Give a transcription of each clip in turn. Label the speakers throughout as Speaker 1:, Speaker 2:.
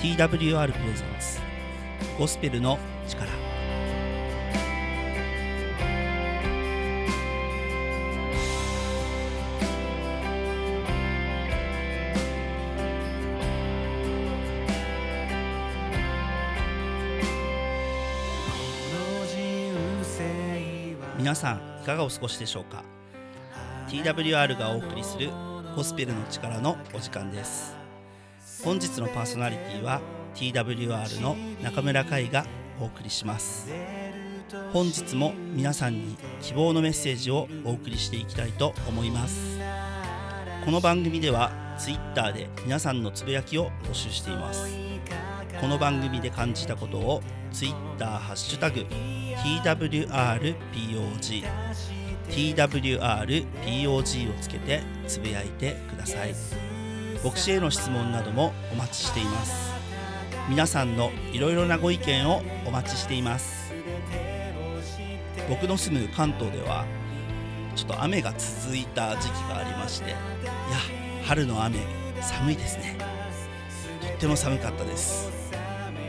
Speaker 1: TWR プレゼンツ。ゴスペルの力。皆さんいかがお過ごしでしょうか？TWR がお送りするゴスペルの力のお時間です。本日のパーソナリティは TWR の中村海がお送りします。本日も皆さんに希望のメッセージをお送りしていきたいと思います。この番組では Twitter で皆さんのつぶやきを募集しています。この番組で感じたことを Twitter ハッシュタグ TWRPOG TWRPOG をつけてつぶやいてください。牧師への質問などもお待ちしています。皆さんのいろいろなご意見をお待ちしています。僕の住む関東ではちょっと雨が続いた時期がありましていや春の雨寒いですね。とっても寒かったです。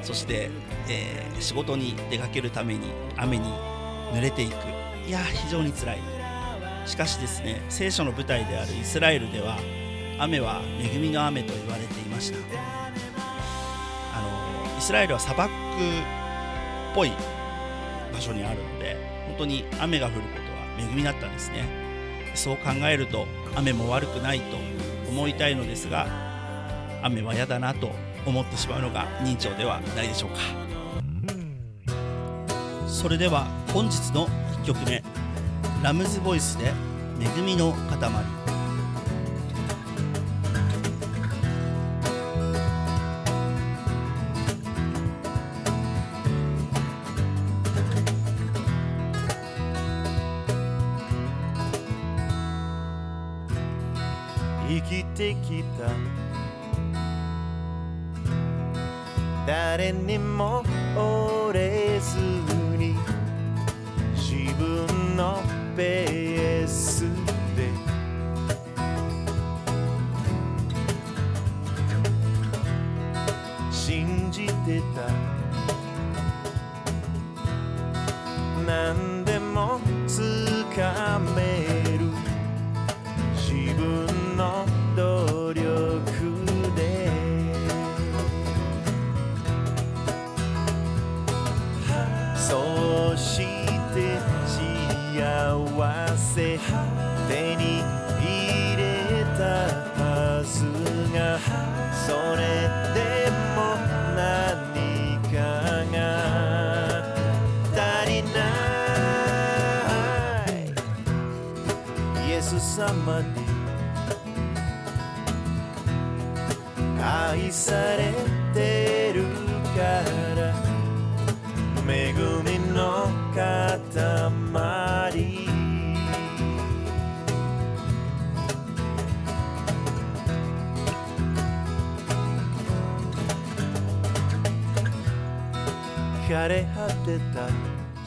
Speaker 1: そして、えー、仕事に出かけるために雨に濡れていく。いや非常につらい。しかしですね聖書の舞台であるイスラエルでは雨は恵みの雨と言われていました。あのイスラエルは砂漠っぽい場所にあるので本当に雨が降ることは恵みだったんですね。そう考えると雨も悪くないと思いたいのですが雨は嫌だなと思ってしまうのが認知ではないでしょうか。それでは本日の1曲目ラムズボイスで「恵みの塊」
Speaker 2: てき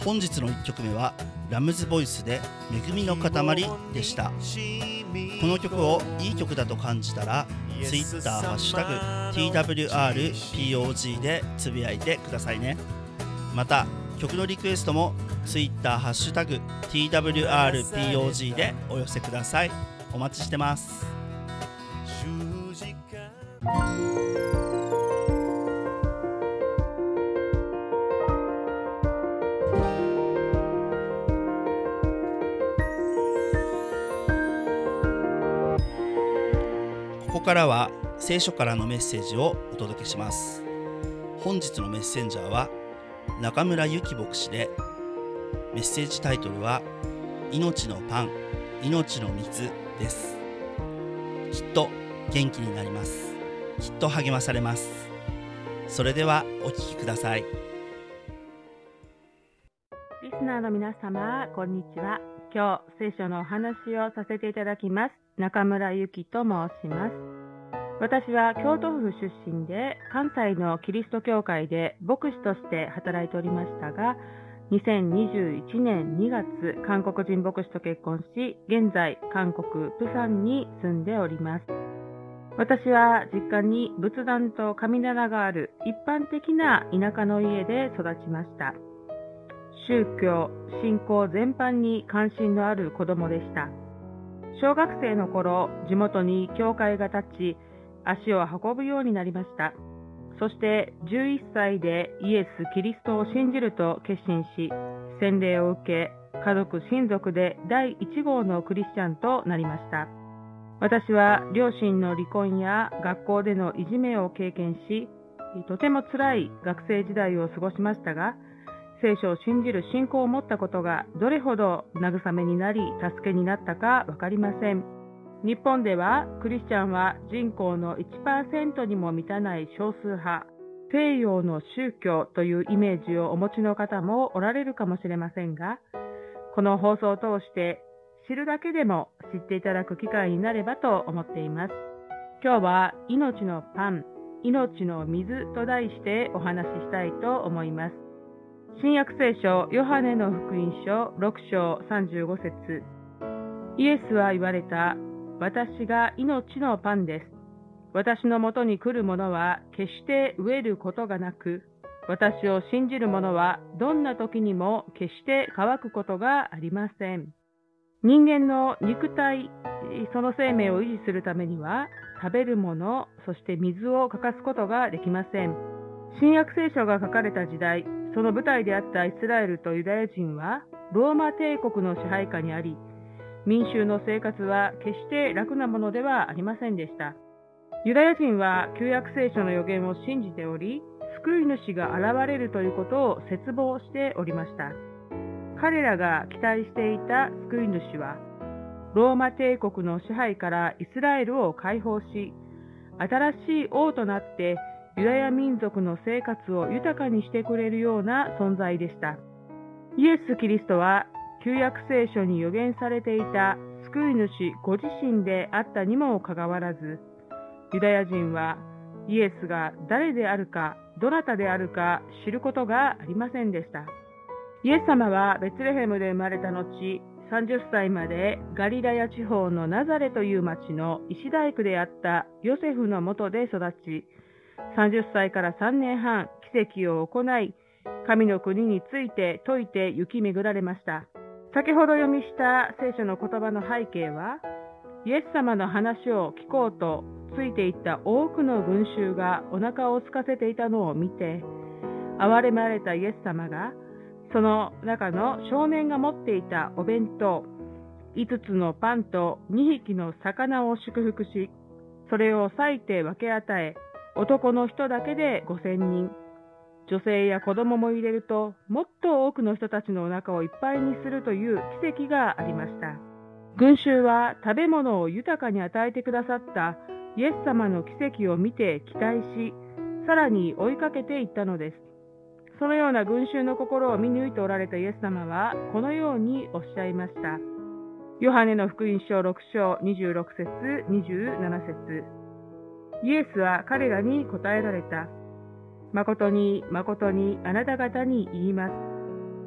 Speaker 1: 本日の1曲目はラムズボイスで「恵みの塊」でした。この曲をいい曲だと感じたら Twitter ハッシュタグ TWRPOG でつぶやいてくださいね。また曲のリクエストも Twitter ハッシュタグ TWRPOG でお寄せください。お待ちしてますからは聖書からのメッセージをお届けします本日のメッセンジャーは中村ゆき牧師でメッセージタイトルは命のパン命の水ですきっと元気になりますきっと励まされますそれではお聞きください
Speaker 3: リスナーの皆様、こんにちは。今日、聖書のお話をさせていただきます。中村ゆきと申します。私は京都府出身で、関西のキリスト教会で牧師として働いておりましたが、2021年2月、韓国人牧師と結婚し、現在、韓国プサンに住んでおります。私は実家に仏壇と神棚がある一般的な田舎の家で育ちました。宗教、信仰全般に関心のある子供でした。小学生の頃、地元に教会が立ち、足を運ぶようになりました。そして11歳でイエス・キリストを信じると決心し、洗礼を受け、家族、親族で第1号のクリスチャンとなりました。私は両親の離婚や学校でのいじめを経験し、とても辛い学生時代を過ごしましたが、聖書を信じる信仰を持ったことがどれほど慰めになり助けになったかわかりません。日本ではクリスチャンは人口の1%にも満たない少数派、西洋の宗教というイメージをお持ちの方もおられるかもしれませんが、この放送を通して知るだけでも知っていただく機会になればと思っています。今日は命のパン、命の水と題してお話ししたいと思います。新約聖書ヨハネの福音書6章35節イエスは言われた、私が命のパンです。私のもとに来る者は決して飢えることがなく、私を信じる者はどんな時にも決して乾くことがありません。人間の肉体、その生命を維持するためには、食べるもの、そして水を欠かすことができません。新約聖書が書かれた時代、その舞台であったイスラエルとユダヤ人は、ローマ帝国の支配下にあり、民衆の生活は決して楽なものではありませんでした。ユダヤ人は旧約聖書の予言を信じており、救い主が現れるということを絶望しておりました。彼らが期待していた救い主は、ローマ帝国の支配からイスラエルを解放し、新しい王となってユダヤ民族の生活を豊かにしてくれるような存在でした。イエス・キリストは旧約聖書に予言されていた救い主ご自身であったにもかかわらず、ユダヤ人はイエスが誰であるか、どなたであるか知ることがありませんでした。イエス様はベツレヘムで生まれた後、30歳までガリラヤ地方のナザレという町の石大工であったヨセフのもとで育ち、30歳から3年半奇跡を行い、神の国について説いて行き巡られました。先ほど読みした聖書の言葉の背景は、イエス様の話を聞こうとついていった多くの群衆がお腹を空かせていたのを見て、憐れまれたイエス様がその中の少年が持っていたお弁当、5つのパンと2匹の魚を祝福し、それを割いて分け与え、男の人だけで5000人、女性や子供も入れると、もっと多くの人たちのお腹をいっぱいにするという奇跡がありました。群衆は食べ物を豊かに与えてくださったイエス様の奇跡を見て期待し、さらに追いかけていったのです。そのような群衆の心を見抜いておられたイエス様は、このようにおっしゃいました。ヨハネの福音書6章26節27節イエスは彼らに答えられた。誠に誠にあなた方に言います。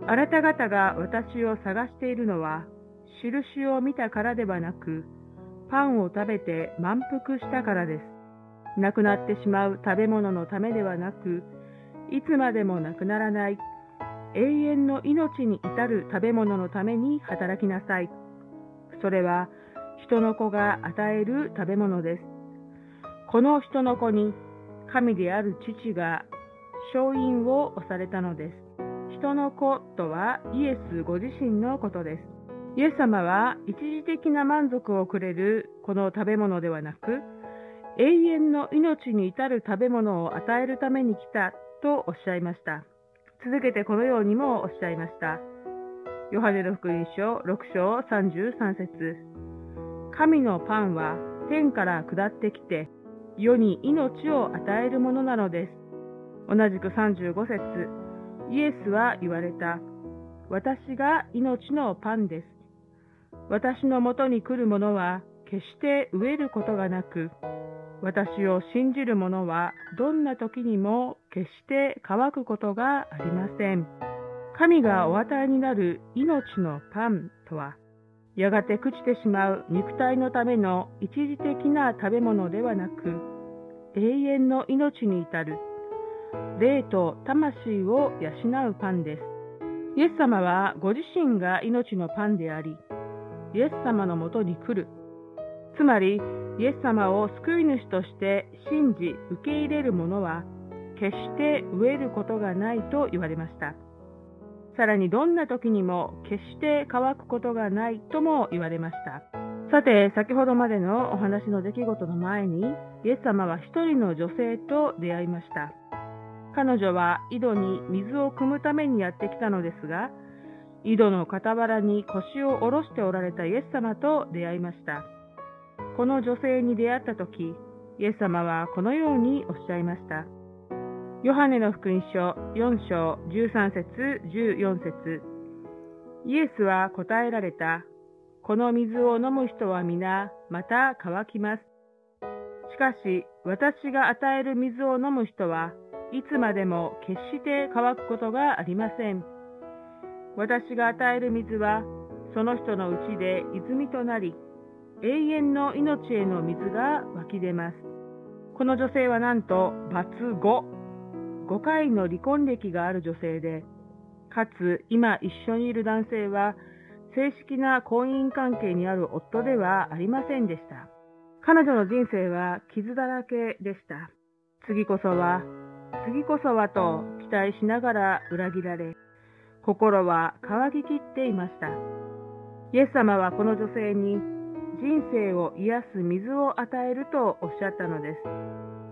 Speaker 3: あなた方が私を探しているのは、印を見たからではなく、パンを食べて満腹したからです。なくなってしまう食べ物のためではなく、いつまでもなくならない永遠の命に至る食べ物のために働きなさい。それは人の子が与える食べ物です。この人の子に神である父が勝因を押されたのです。人の子とはイエスご自身のことです。イエス様は一時的な満足をくれるこの食べ物ではなく、永遠の命に至る食べ物を与えるために来たとおっしゃいました。続けてこのようにもおっしゃいました。ヨハネの福音書6章33節神のパンは天から下ってきて、世に命を与えるものなのです。同じく35節イエスは言われた。私が命のパンです。私のもとに来る者は決して飢えることがなく、私を信じる者はどんな時にも決して乾くことがありません。神がお与えになる命のパンとは、やがて朽ちてしまう肉体のための一時的な食べ物ではなく、永遠の命に至る、霊と魂を養うパンです。イエス様はご自身が命のパンであり、イエス様のもとに来る。つまり、イエス様を救い主として信じ受け入れる者は、決して飢えることがないと言われました。さらにどんな時にも決して乾くことがないとも言われました。さて、先ほどまでのお話の出来事の前に、イエス様は一人の女性と出会いました。彼女は井戸に水を汲むためにやってきたのですが、井戸の傍らに腰を下ろしておられたイエス様と出会いました。この女性に出会った時、イエス様はこのようにおっしゃいました。ヨハネの福音書4章13節14節イエスは答えられた。この水を飲む人は皆また乾きます。しかし私が与える水を飲む人はいつまでも決して乾くことがありません。私が与える水はその人のうちで泉となり、永遠の命への水が湧き出ます。この女性はなんと、罰5 5回の離婚歴がある女性で、かつ今一緒にいる男性は正式な婚姻関係にある夫ではありませんでした。彼女の人生は傷だらけでした。次こそは、次こそはと期待しながら裏切られ、心は乾ききっていました。イエス様はこの女性に人生を癒す水を与えるとおっしゃったのです。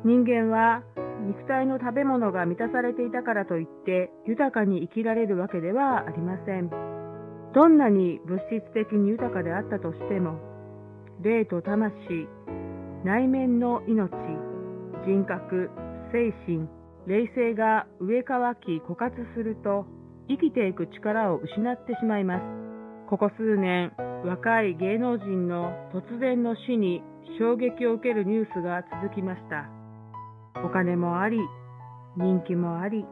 Speaker 3: 人間は肉体の食べ物が満たされていたからといって豊かに生きられるわけではありません。どんなに物質的に豊かであったとしても、霊と魂、内面の命、人格、精神、霊性が植え替き枯渇すると生きていく力を失ってしまいます。ここ数年、若い芸能人の突然の死に衝撃を受けるニュースが続きました。お金もあり、人気もあり、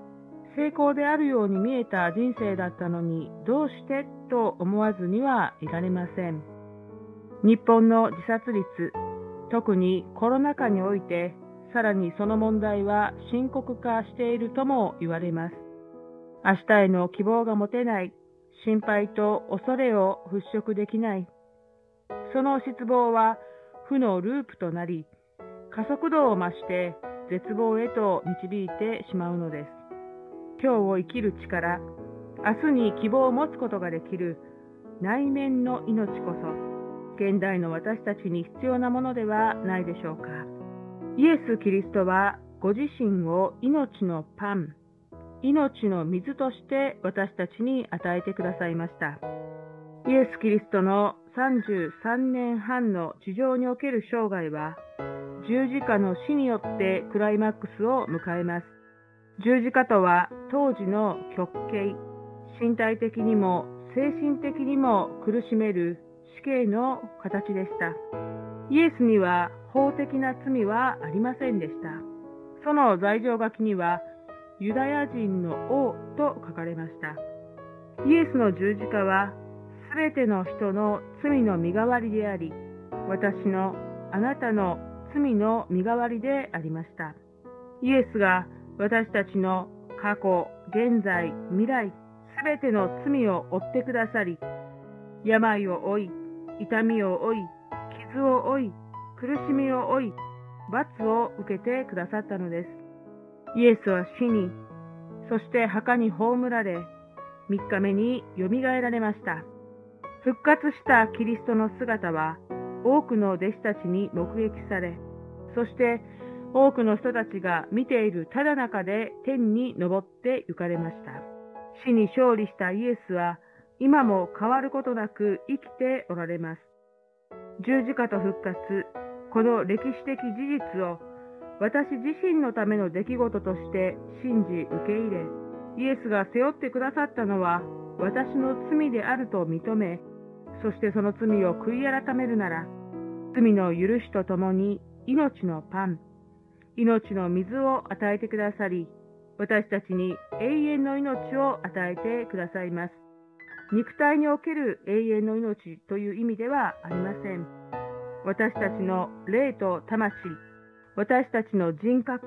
Speaker 3: 成功であるように見えた人生だったのにどうしてと思わずにはいられません。日本の自殺率、特にコロナ禍において、さらにその問題は深刻化しているとも言われます。明日への希望が持てない、心配と恐れを払拭できない。その失望は負のループとなり、加速度を増して絶望へと導いてしまうのです。今日を生きる力、明日に希望を持つことができる内面の命こそ、現代の私たちに必要なものではないでしょうか。イエス・キリストはご自身を命のパン、命の水として私たちに与えてくださいました。イエス・キリストの33年半の地上における生涯は、十字架の死によってクライマックスを迎えます。十字架とは当時の極刑、身体的にも精神的にも苦しめる死刑の形でした。イエスには法的な罪はありませんでした。その罪状書きにはユダヤ人の王と書かれました。イエスの十字架はすべての人の罪の身代わりであり、私のあなたの罪の身代わりでありました。イエスが私たちの過去、現在、未来、すべての罪を負ってくださり、病を負い、痛みを負い、傷を負い、苦しみを負い、罰を受けてくださったのです。イエスは死に、そして墓に葬られ、3日目によみがえられました。復活したキリストの姿は、多くの弟子たちに目撃され、そして多くの人たちが見ているただ中で天に昇って行かれました。死に勝利したイエスは今も変わることなく生きておられます。十字架と復活、この歴史的事実を私自身のための出来事として信じ受け入れ、イエスが背負ってくださったのは私の罪であると認め、そしてその罪を悔い改めるなら、罪の許しとともに命のパン、命の水を与えてくださり、私たちに永遠の命を与えてくださいます。肉体における永遠の命という意味ではありません。私たちの霊と魂、私たちの人格、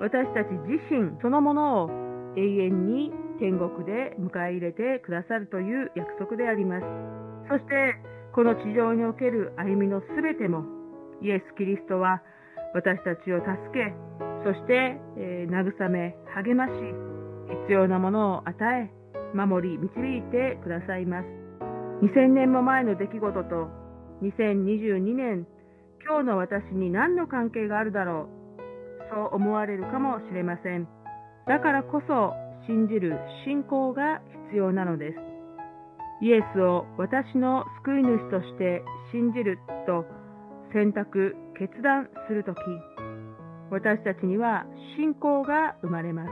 Speaker 3: 私たち自身そのものを永遠に天国で迎え入れてくださるという約束であります。そして、この地上における歩みのすべても、イエス・キリストは私たちを助け、そして、えー、慰め、励まし、必要なものを与え、守り、導いてくださいます。2000年も前の出来事と2022年、今日の私に何の関係があるだろう。そう思われるかもしれません。だからこそ信じる信仰が必要なのです。イエスを私の救い主として信じると選択、決断するとき、私たちには信仰が生まれます。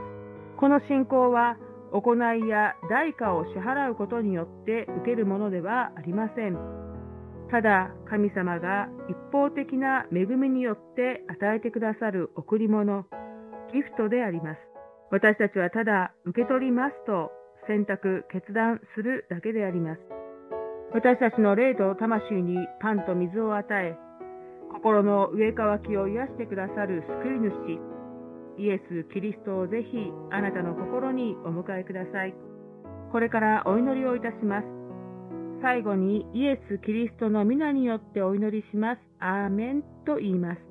Speaker 3: この信仰は行いや代価を支払うことによって受けるものではありません。ただ神様が一方的な恵みによって与えてくださる贈り物、ギフトであります。私たちはただ受け取りますと選択、決断するだけであります。私たちの霊と魂にパンと水を与え、心の上乾きを癒してくださる救い主、イエス・キリストをぜひあなたの心にお迎えください。これからお祈りをいたします。最後にイエス・キリストの皆によってお祈りします。アーメンと言います。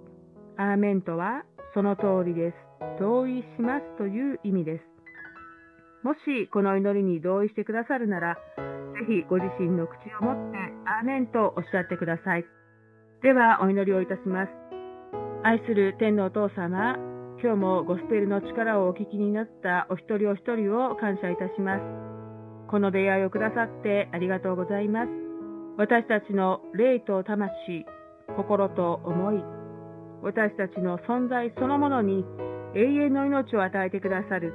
Speaker 3: アーメンとはその通りです。同意しますという意味です。もしこの祈りに同意してくださるなら、ぜひご自身の口を持ってアーメンとおっしゃってください。ではお祈りをいたします。愛する天のお父様、今日もゴスペルの力をお聞きになったお一人お一人を感謝いたします。この出会いをくださってありがとうございます。私たちの霊と魂、心と思い、私たちの存在そのものに永遠の命を与えてくださる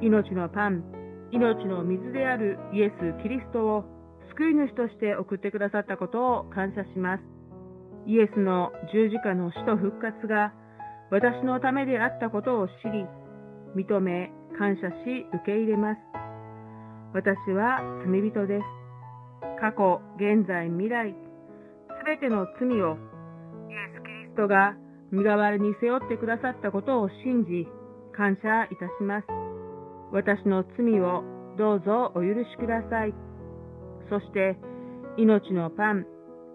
Speaker 3: 命のパン、命の水であるイエス・キリストを救い主として送ってくださったことを感謝します。イエスの十字架の死と復活が私のためであったことを知り、認め、感謝し、受け入れます。私は罪人です。過去、現在、未来、すべての罪をイエス・キリストが身代わりに背負ってくださったことを信じ、感謝いたします。私の罪をどうぞお許しください。そして、命のパン、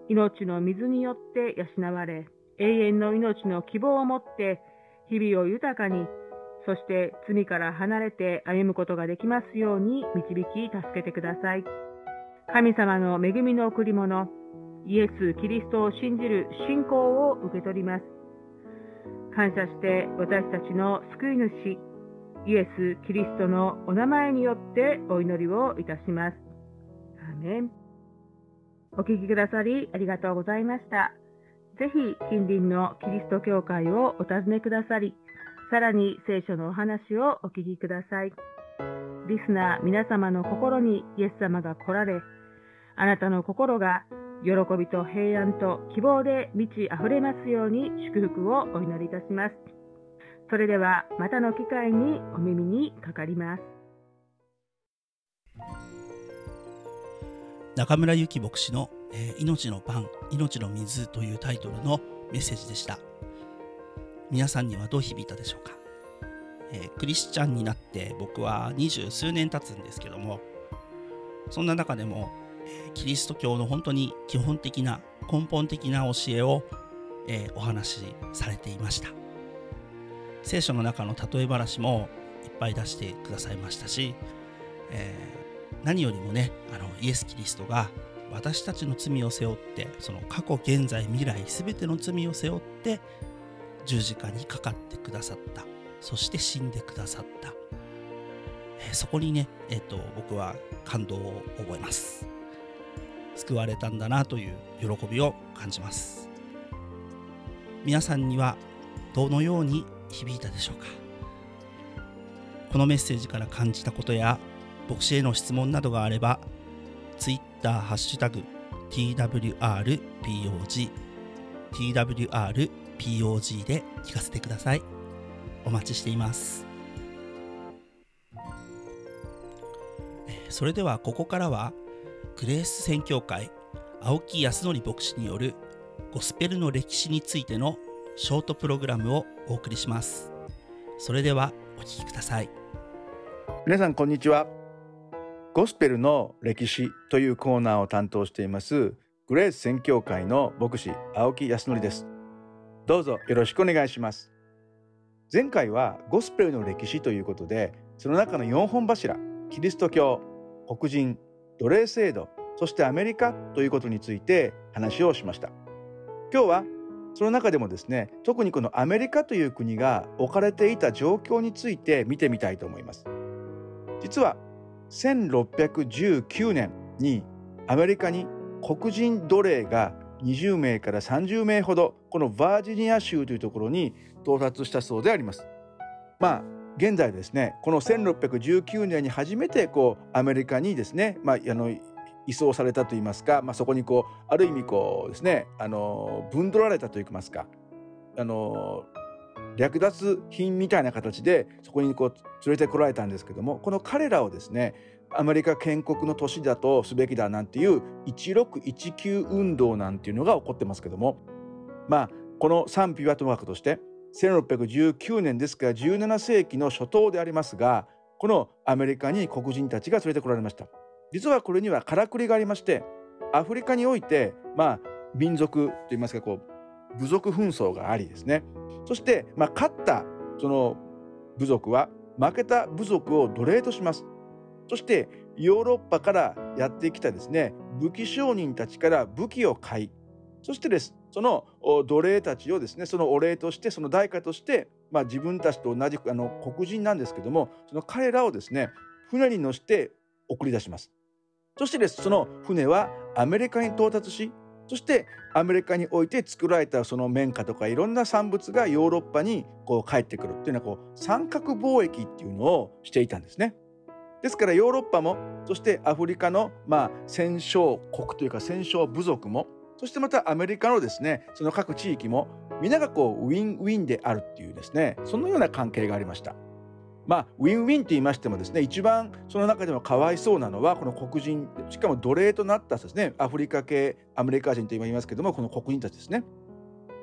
Speaker 3: 命の水によって養われ、永遠の命の希望を持って日々を豊かに、そして罪から離れて歩むことができますように導き助けてください。神様の恵みの贈り物、イエス・キリストを信じる信仰を受け取ります。感謝して私たちの救い主、イエス・キリストのお名前によってお祈りをいたします。アーメン。お聞きくださりありがとうございました。ぜひ近隣のキリスト教会をお尋ねくださり、さらに聖書のお話をお聞きください。リスナー皆様の心にイエス様が来られ、あなたの心が喜びと平安と希望で満ち溢れますように祝福をお祈りいたします。それではまたの機会にお耳にかかります。
Speaker 1: 中村ゆき牧師のえー、命のパン、命の水というタイトルのメッセージでした。皆さんにはどう響いたでしょうか、えー、クリスチャンになって僕は二十数年経つんですけども、そんな中でも、えー、キリスト教の本当に基本的な根本的な教えを、えお話しされていました。聖書の中の例え話もいっぱい出してくださいましたし、え何よりもねあのイエス・キリストが私たちの罪を背負ってその過去現在未来全ての罪を背負って十字架にかかってくださった。そして死んでくださった、えー、そこにね、えーと、僕は感動を覚えます。救われたんだなという喜びを感じます。皆さんにはどのように響いたでしょうか？このメッセージから感じたことや牧師への質問などがあれば Twitter ハッシュタグ TWRPOG POG で聞かせてください。お待ちしています。それではここからはグレース宣教会青木康則牧師によるゴスペルの歴史についてのショートプログラムをお送りしますそれではお聞きください
Speaker 4: 皆さんこんにちはゴスペルの歴史というコーナーを担当していますグレース宣教会の牧師青木康則ですどうぞ。よろしくお願いします。前回はゴスペルの歴史ということでその中の4本柱キリスト教黒人奴隷制度そしてアメリカということについて話をしました。今日はその中でもですね特にこのアメリカという国が置かれていた状況について見てみたいと思います。実は1619年にアメリカに黒人奴隷が20名から30名ほどこのバージニア州というところに到達したそうであります。まあ現在ですねこの1619年に初めてこうアメリカにですね、まあ、あの移送されたといいますか、まあ、そこにこうある意味こうですねあの分取られたといいますかあの略奪品みたいな形でそこにこう連れてこられたんですけどもこの彼らをですねアメリカ建国の年だとすべきだなんていう1619運動なんていうのが起こってますけども。まあこの賛否はともかくとして1619年ですから17世紀の初頭でありますがこのアメリカに黒人たちが連れてこられました。実はこれにはからくりがありましてアフリカにおいてまあ民族といいますかこう部族紛争がありですね。そしてまあ勝ったその部族は負けた部族を奴隷とします。そしてヨーロッパからやってきたですね武器商人たちから武器を買いそしてですその奴隷たちをですねそのお礼としてその代価として、まあ、自分たちと同じあの黒人なんですけどもその彼らをですね船に乗して送り出します。そしてですその船はアメリカに到達しそしてアメリカにおいて作られたその綿花とかいろんな産物がヨーロッパにこう帰ってくるっていうのはこう三角貿易っていうのをしていたんですね。ですからヨーロッパもそしてアフリカのまあ戦勝国というか戦勝部族もそしてまたアメリカのですねその各地域も皆がこうウィンウィンであるっていうですねそのような関係がありました。まあウィンウィンと言いましてもですね一番その中でもかわいそうなのはこの黒人しかも奴隷となったですねアフリカ系アメリカ人と言いますけどもこの黒人たちですね。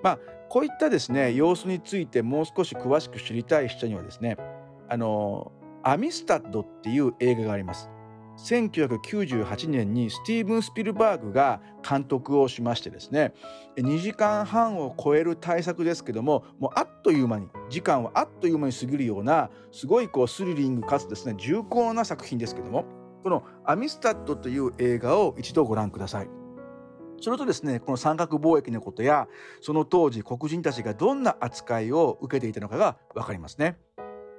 Speaker 4: まあこういったですね様子についてもう少し詳しく知りたい人にはですねあのアミスタッドっていう映画があります。1998年にスティーブン・スピルバーグが監督をしましてですね2時間半を超える大作ですけどももうあっという間に時間はあっという間に過ぎるようなすごいこうスリリングかつですね重厚な作品ですけどもこの「アミスタッド」という映画を一度ご覧ください。それとですねこの三角貿易のことやその当時黒人たちがどんな扱いを受けていたのかが分かりますね。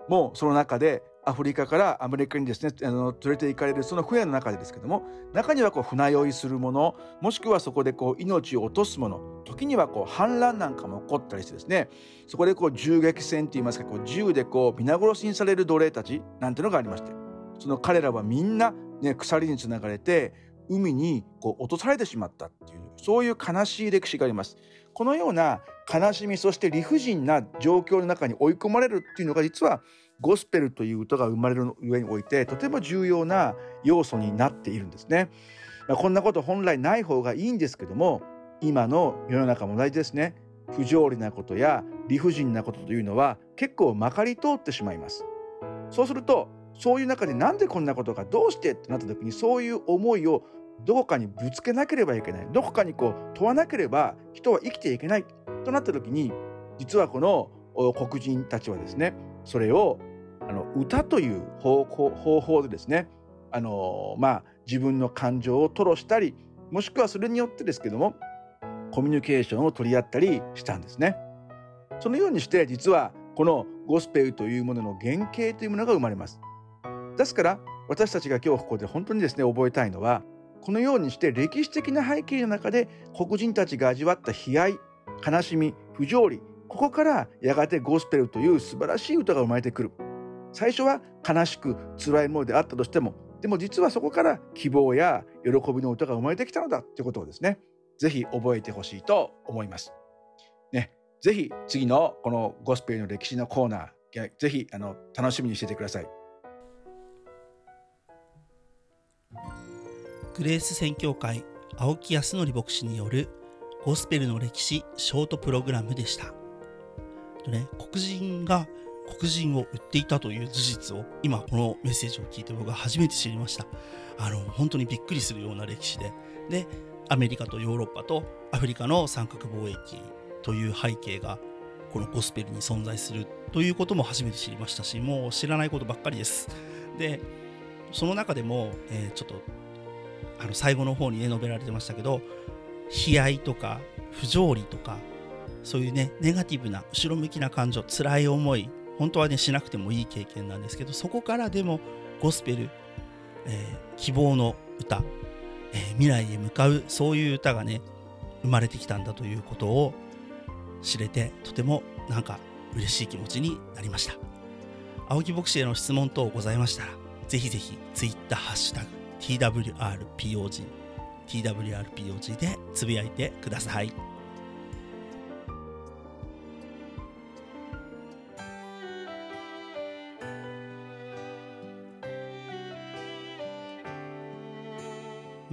Speaker 4: もうその中でアフリカからアメリカにですねあの連れて行かれるその船の中でですけども中にはこう船酔いするものもしくはそこでこう命を落とすもの時にはこう反乱なんかも起こったりしてですねそこでこう銃撃戦といいますかこう銃でこう皆殺しにされる奴隷たちなんていうのがありましてその彼らはみんな、ね、鎖につながれて海にこう落とされてしまったっていうそういう悲しい歴史があります。このような悲しみそして理不尽な状況の中に追い込まれるっていうのが実はゴスペルという歌が生まれる上においてとても重要な要素になっているんですね。まあ、こんなこと本来ない方がいいんですけども今の世の中も同じですね。不条理なことや理不尽なことというのは結構まかり通ってしまいます。そうするとそういう中でなんでこんなことがどうしてってなった時にそういう思いをどこかにぶつけなければいけないどこかにこう問わなければ人は生きていけないとなった時に実はこの黒人たちはですねそれをあの歌という方法でですねあの、まあ、自分の感情を吐露したりもしくはそれによってですけどもコミュニケーションを取り合ったりしたんですね。そのようにして実はこのゴスペルというものの原型というものが生まれます。ですから私たちが今日ここで本当にですね覚えたいのはこのようにして歴史的な背景の中で黒人たちが味わった悲哀悲しみ不条理ここからやがてゴスペルという素晴らしい歌が生まれてくる最初は悲しく辛いものであったとしてもでも実はそこから希望や喜びの歌が生まれてきたのだということをですねぜひ覚えてほしいと思います。ね、ぜひ次のこのゴスペルの歴史のコーナーぜひあの楽しみにしててください。
Speaker 1: グレース宣教会青木康則牧師によるゴスペルの歴史ショートプログラムでした。ね、黒人が黒人を売っていたという事実を今このメッセージを聞いて僕は初めて知りました。あの本当にびっくりするような歴史で。でアメリカとヨーロッパとアフリカの三角貿易という背景がこのゴスペルに存在するということも初めて知りましたしもう知らないことばっかりです。でその中でも、えー、ちょっとあの最後の方にね述べられてましたけど悲哀とか不条理とかそういうねネガティブな後ろ向きな感情辛い思い本当はねしなくてもいい経験なんですけどそこからでもゴスペル、えー、希望の歌、えー、未来へ向かうそういう歌がね生まれてきたんだということを知れてとてもなんか嬉しい気持ちになりました青木牧師への質問等ございましたらぜひぜひ Twitter ハッシュタグ TWRPOG TWRPOG でつぶやいてください。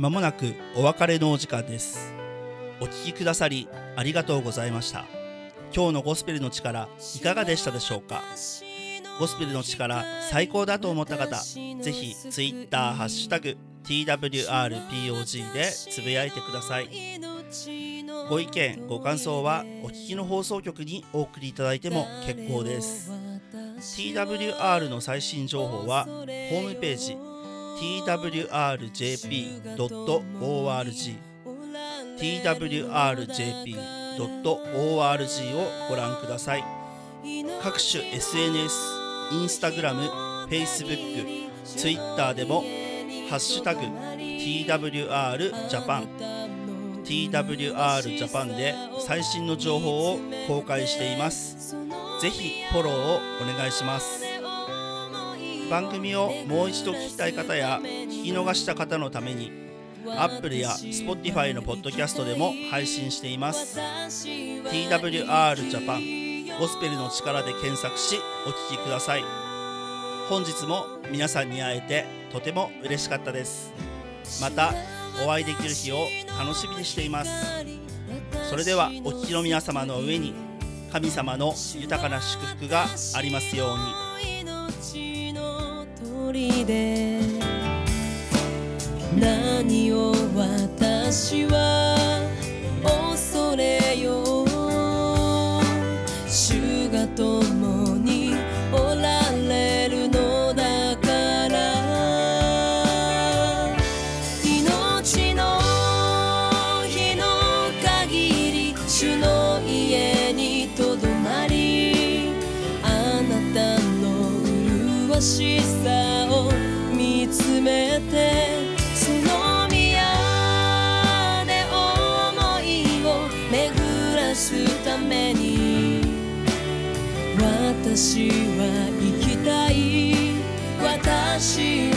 Speaker 1: まもなくお別れのお時間です。お聞きくださりありがとうございました。今日のゴスペルの力いかがでしたでしょうか？ゴスペルの力最高だと思った方ぜひ Twitter ハッシュタグ TWRPOG でつぶやいてください。ご意見ご感想はお聞きの放送局にお送りいただいても結構です。TWR の最新情報はホームページ twrjp.org twrjp.org をご覧ください各種 SNS インスタグラム、フェイスブック、ツイッターでもハッシュタグ TWR ジャパン TWR ジャパンで最新の情報を公開しています。ぜひフォローをお願いします。番組をもう一度聞きたい方や聞き逃した方のために Apple や Spotify のポッドキャストでも配信しています。TWR ジャパンゴスペルの力で検索しお聞きください。本日も皆さんに会えてとても嬉しかったです。またお会いできる日を楽しみにしています。それではお聞きの皆様の上に神様の豊かな祝福がありますように。何を私は恐れ私は生きたい。私は